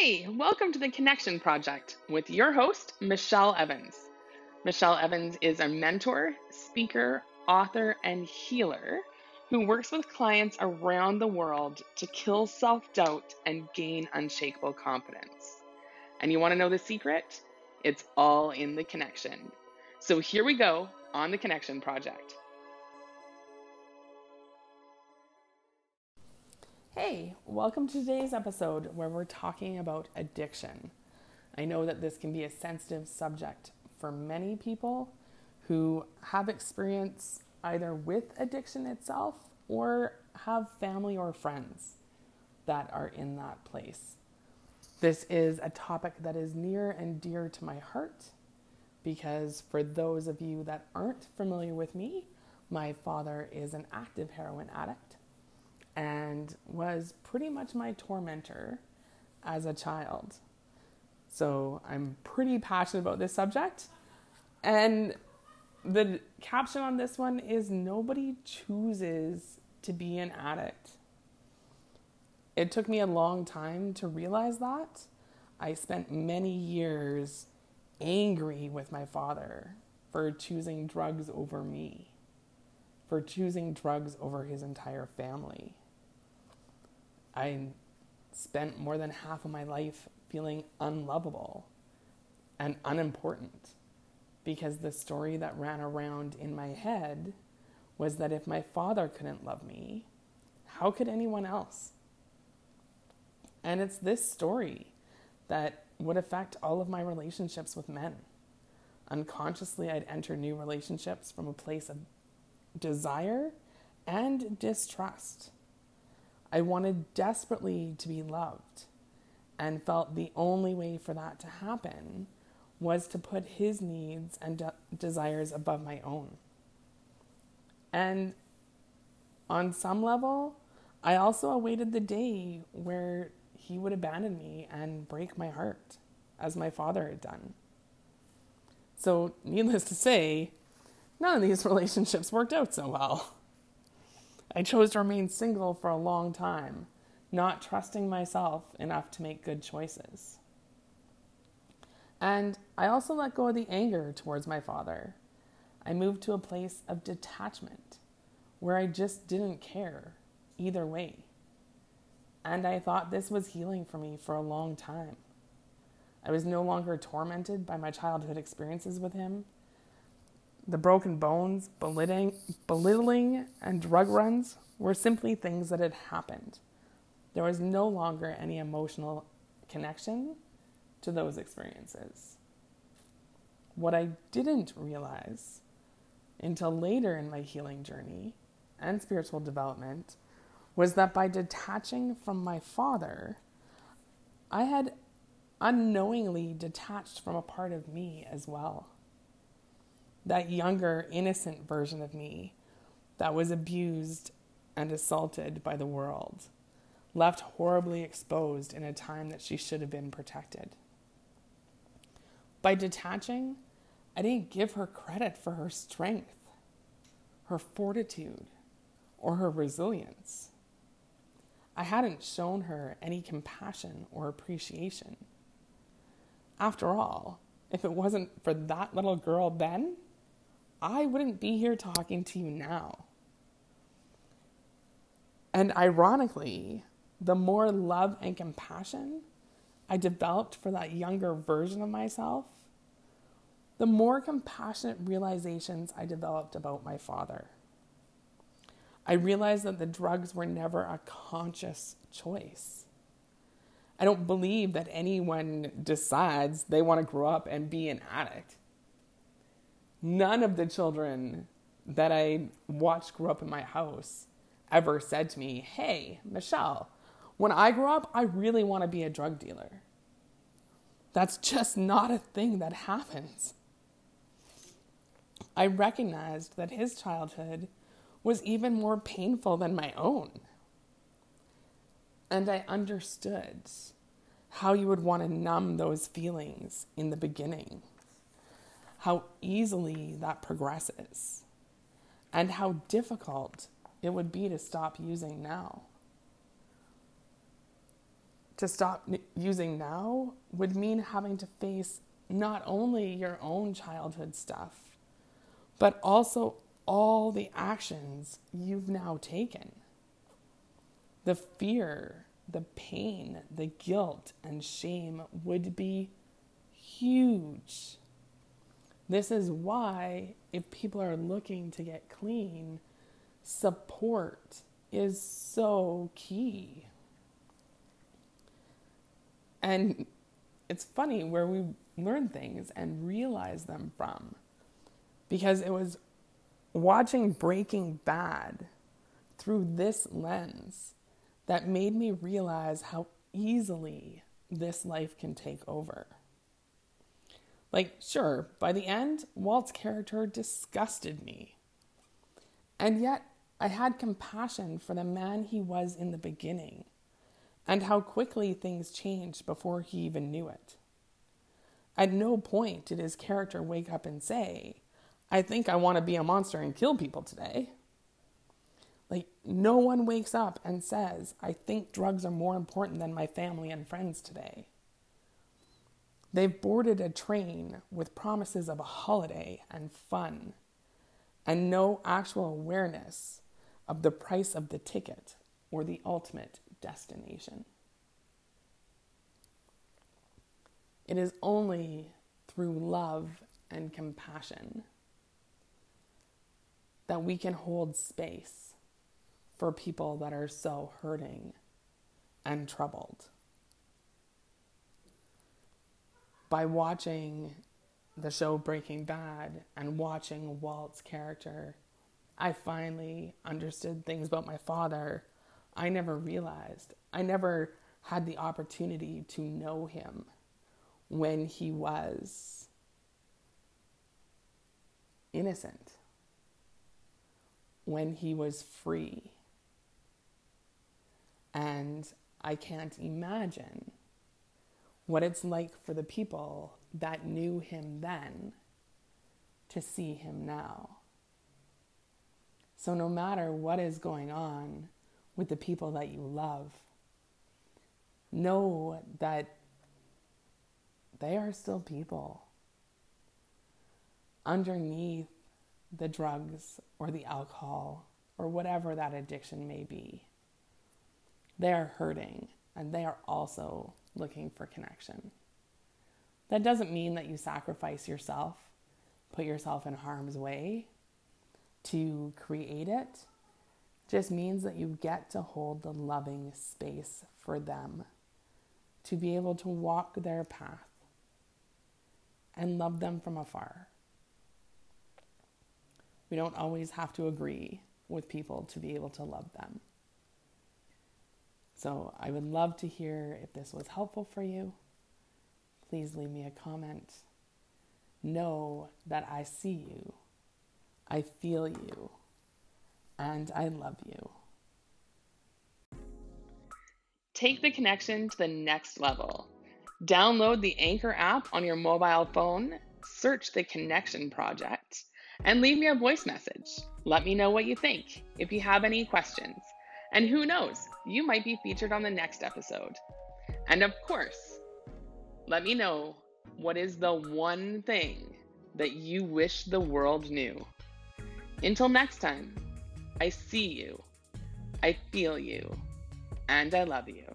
Hey, welcome to the Connection Project with your host, Michelle Evans. Michelle Evans is a mentor, speaker, author, and healer who works with clients around the world to kill self doubt and gain unshakable confidence. And you want to know the secret? It's all in the connection. So here we go on the Connection Project. Hey, welcome to today's episode where we're talking about addiction. I know that this can be a sensitive subject for many people who have experience either with addiction itself or have family or friends that are in that place. This is a topic that is near and dear to my heart because for those of you that aren't familiar with me, my father is an active heroin addict and was pretty much my tormentor as a child. So I'm pretty passionate about this subject. And the caption on this one is Nobody chooses to be an addict. It took me a long time to realize that. I spent many years angry with my father for choosing drugs over me, for choosing drugs over his entire family. I spent more than half of my life feeling unlovable and unimportant because the story that ran around in my head was that if my father couldn't love me, how could anyone else? And it's this story that would affect all of my relationships with men. Unconsciously, I'd enter new relationships from a place of desire and distrust. I wanted desperately to be loved and felt the only way for that to happen was to put his needs and de- desires above my own. And on some level, I also awaited the day where he would abandon me and break my heart, as my father had done. So, needless to say, none of these relationships worked out so well. I chose to remain single for a long time, not trusting myself enough to make good choices. And I also let go of the anger towards my father. I moved to a place of detachment where I just didn't care either way. And I thought this was healing for me for a long time. I was no longer tormented by my childhood experiences with him the broken bones, belittling, belittling, and drug runs were simply things that had happened. There was no longer any emotional connection to those experiences. What I didn't realize until later in my healing journey and spiritual development was that by detaching from my father, I had unknowingly detached from a part of me as well that younger, innocent version of me that was abused and assaulted by the world, left horribly exposed in a time that she should have been protected. By detaching, I didn't give her credit for her strength, her fortitude, or her resilience. I hadn't shown her any compassion or appreciation. After all, if it wasn't for that little girl then, I wouldn't be here talking to you now. And ironically, the more love and compassion I developed for that younger version of myself, the more compassionate realizations I developed about my father. I realized that the drugs were never a conscious choice. I don't believe that anyone decides they want to grow up and be an addict none of the children that I watched grow up in my house ever said to me, Hey, Michelle, when I grow up, I really want to be a drug dealer. That's just not a thing that happens. I recognized that his childhood was even more painful than my own. And I understood how you would want to numb those feelings in the beginning how easily that progresses and how difficult it would be to stop using now. to stop using now would mean having to face not only your own childhood stuff, but also all the actions you've now taken. The fear, the pain, the guilt, and shame would be huge. This is why, if people are looking to get clean, support is so key. And it's funny where we learn things and realize them from. Because it was watching Breaking Bad through this lens that made me realize how easily this life can take over. Like, sure, by the end, Walt's character disgusted me. And yet, I had compassion for the man he was in the beginning and how quickly things changed before he even knew it. At no point did his character wake up and say, I think I want to be a monster and kill people today. Like, no one wakes up and says, I think drugs are more important than my family and friends today. They've boarded a train with promises of a holiday and fun, and no actual awareness of the price of the ticket or the ultimate destination. It is only through love and compassion that we can hold space for people that are so hurting and troubled. By watching the show Breaking Bad and watching Walt's character, I finally understood things about my father I never realized. I never had the opportunity to know him when he was innocent, when he was free. And I can't imagine what it's like for the people that knew him then to see him now. So, no matter what is going on, with the people that you love. Know that they are still people. Underneath the drugs or the alcohol or whatever that addiction may be, they are hurting and they are also looking for connection. That doesn't mean that you sacrifice yourself, put yourself in harm's way to create it just means that you get to hold the loving space for them to be able to walk their path and love them from afar. We don't always have to agree with people to be able to love them. So I would love to hear if this was helpful for you. Please leave me a comment. Know that I see you, I feel you and I love you. Take the connection to the next level. Download the Anchor app on your mobile phone, search the Connection Project, and leave me a voice message. Let me know what you think, if you have any questions. And who knows, you might be featured on the next episode. And of course, let me know what is the one thing that you wish the world knew. Until next time. I see you, I feel you, and I love you.